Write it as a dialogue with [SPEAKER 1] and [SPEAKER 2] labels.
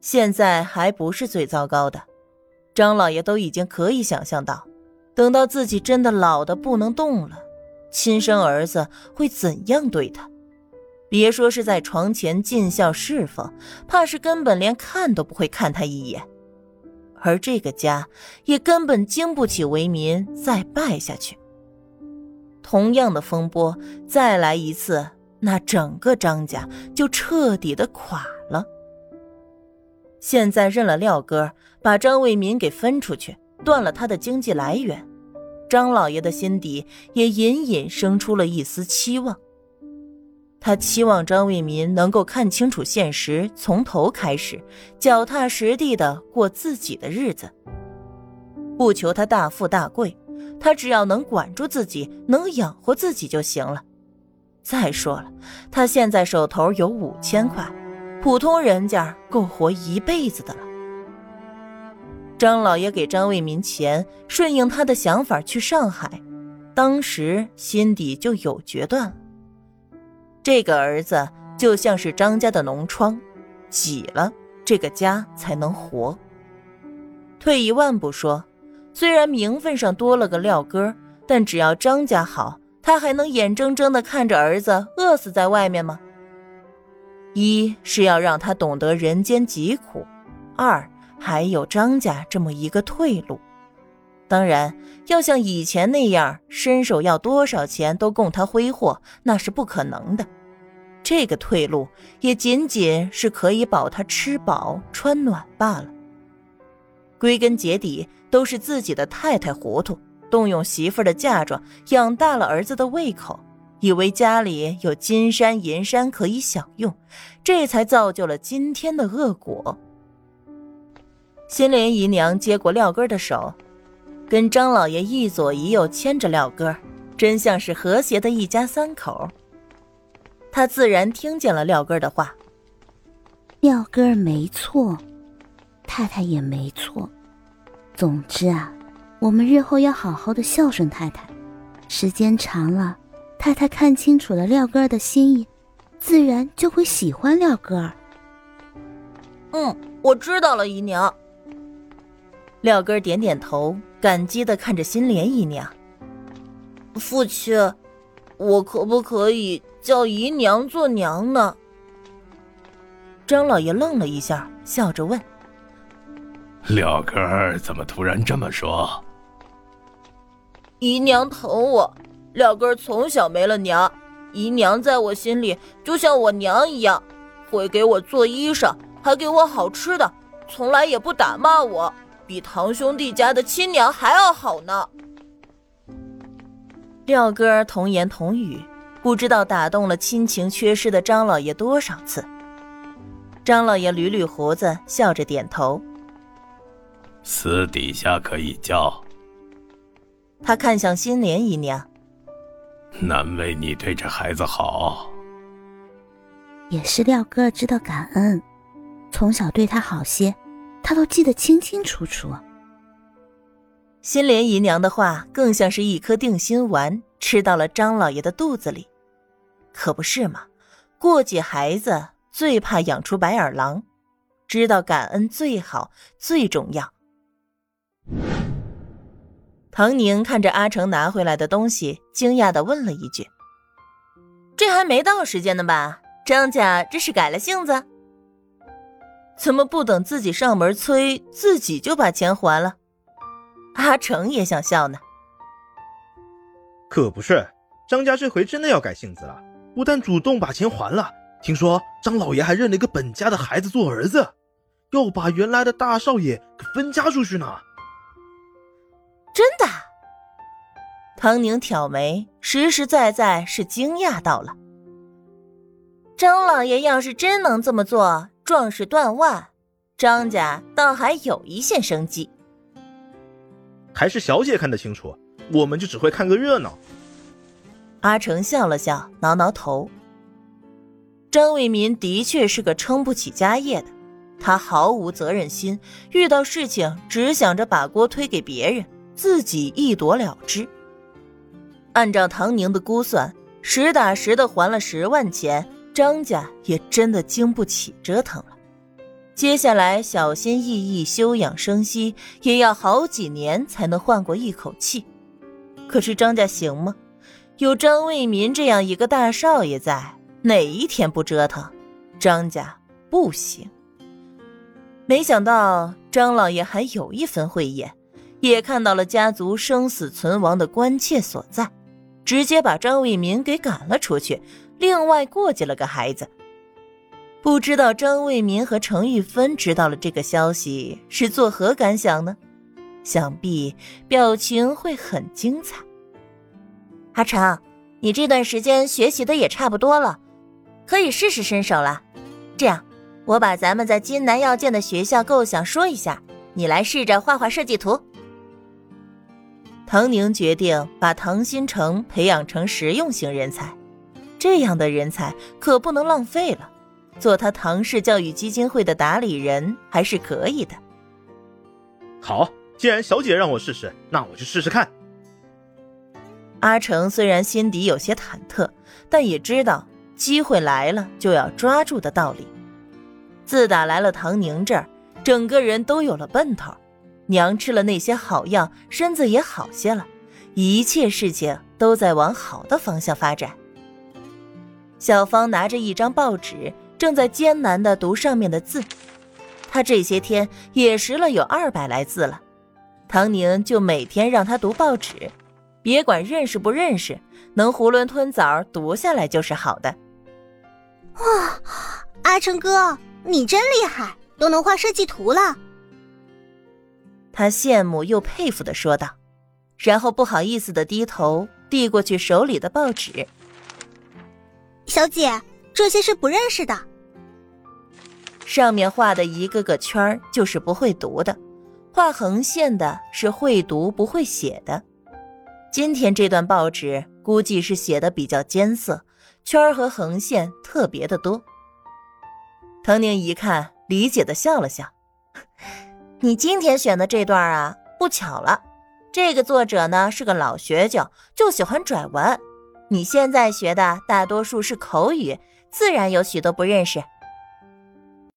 [SPEAKER 1] 现在还不是最糟糕的，张老爷都已经可以想象到，等到自己真的老的不能动了，亲生儿子会怎样对他。别说是在床前尽孝侍奉，怕是根本连看都不会看他一眼。而这个家也根本经不起为民再败下去。同样的风波再来一次，那整个张家就彻底的垮了。现在认了廖哥，把张为民给分出去，断了他的经济来源，张老爷的心底也隐隐生出了一丝期望。他期望张为民能够看清楚现实，从头开始，脚踏实地的过自己的日子。不求他大富大贵，他只要能管住自己，能养活自己就行了。再说了，他现在手头有五千块，普通人家够活一辈子的了。张老爷给张为民钱，顺应他的想法去上海，当时心底就有决断了。这个儿子就像是张家的脓疮，挤了这个家才能活。退一万步说，虽然名分上多了个廖哥，但只要张家好，他还能眼睁睁的看着儿子饿死在外面吗？一是要让他懂得人间疾苦，二还有张家这么一个退路。当然，要像以前那样伸手要多少钱都供他挥霍，那是不可能的。这个退路也仅仅是可以保他吃饱穿暖罢了。归根结底，都是自己的太太糊涂，动用媳妇的嫁妆养大了儿子的胃口，以为家里有金山银山可以享用，这才造就了今天的恶果。新莲姨娘接过廖根的手。跟张老爷一左一右牵着廖哥，真像是和谐的一家三口。他自然听见了廖哥的话。
[SPEAKER 2] 廖哥没错，太太也没错。总之啊，我们日后要好好的孝顺太太。时间长了，太太看清楚了廖哥的心意，自然就会喜欢廖哥。
[SPEAKER 1] 嗯，我知道了，姨娘。廖根点点头，感激的看着心莲姨娘。父亲，我可不可以叫姨娘做娘呢？张老爷愣了一下，笑着问：“
[SPEAKER 3] 廖根怎么突然这么说？”
[SPEAKER 1] 姨娘疼我，廖哥从小没了娘，姨娘在我心里就像我娘一样，会给我做衣裳，还给我好吃的，从来也不打骂我。比堂兄弟家的亲娘还要好呢。廖哥童言童语，不知道打动了亲情缺失的张老爷多少次。张老爷捋捋胡子，笑着点头。
[SPEAKER 3] 私底下可以叫。
[SPEAKER 1] 他看向新莲姨娘，
[SPEAKER 3] 难为你对这孩子好。
[SPEAKER 2] 也是廖哥知道感恩，从小对他好些。他都记得清清楚楚。
[SPEAKER 1] 新莲姨娘的话更像是一颗定心丸，吃到了张老爷的肚子里。可不是嘛？过继孩子最怕养出白眼狼，知道感恩最好，最重要。唐宁看着阿成拿回来的东西，惊讶的问了一句：“这还没到时间呢吧？张家这是改了性子？”怎么不等自己上门催，自己就把钱还了？阿成也想笑呢。
[SPEAKER 4] 可不是，张家这回真的要改性子了，不但主动把钱还了，听说张老爷还认了一个本家的孩子做儿子，要把原来的大少爷给分家出去呢。
[SPEAKER 1] 真的？唐宁挑眉，实实在在是惊讶到了。张老爷要是真能这么做。壮士断腕，张家倒还有一线生机。
[SPEAKER 4] 还是小姐看得清楚，我们就只会看个热闹。
[SPEAKER 1] 阿成笑了笑，挠挠头。张为民的确是个撑不起家业的，他毫无责任心，遇到事情只想着把锅推给别人，自己一躲了之。按照唐宁的估算，实打实的还了十万钱。张家也真的经不起折腾了。接下来小心翼翼休养生息，也要好几年才能换过一口气。可是张家行吗？有张卫民这样一个大少爷在，哪一天不折腾？张家不行。没想到张老爷还有一分慧眼，也看到了家族生死存亡的关切所在，直接把张卫民给赶了出去，另外过继了个孩子。不知道张卫民和程玉芬知道了这个消息是作何感想呢？想必表情会很精彩。阿成，你这段时间学习的也差不多了，可以试试身手了。这样。我把咱们在金南要建的学校构想说一下，你来试着画画设计图。唐宁决定把唐新成培养成实用型人才，这样的人才可不能浪费了。做他唐氏教育基金会的打理人还是可以的。
[SPEAKER 4] 好，既然小姐让我试试，那我就试试看。
[SPEAKER 1] 阿成虽然心底有些忐忑，但也知道机会来了就要抓住的道理。自打来了唐宁这儿，整个人都有了奔头。娘吃了那些好药，身子也好些了，一切事情都在往好的方向发展。小芳拿着一张报纸，正在艰难的读上面的字。她这些天也识了有二百来字了。唐宁就每天让她读报纸，别管认识不认识，能囫囵吞枣读下来就是好的。
[SPEAKER 5] 哇，阿成哥！你真厉害，都能画设计图了。
[SPEAKER 1] 他羡慕又佩服的说道，然后不好意思的低头递过去手里的报纸。
[SPEAKER 5] 小姐，这些是不认识的。
[SPEAKER 1] 上面画的一个个圈儿就是不会读的，画横线的是会读不会写的。今天这段报纸估计是写的比较艰涩，圈儿和横线特别的多。唐宁一看，理解的笑了笑：“你今天选的这段啊，不巧了，这个作者呢是个老学究，就喜欢拽文。你现在学的大多数是口语，自然有许多不认识，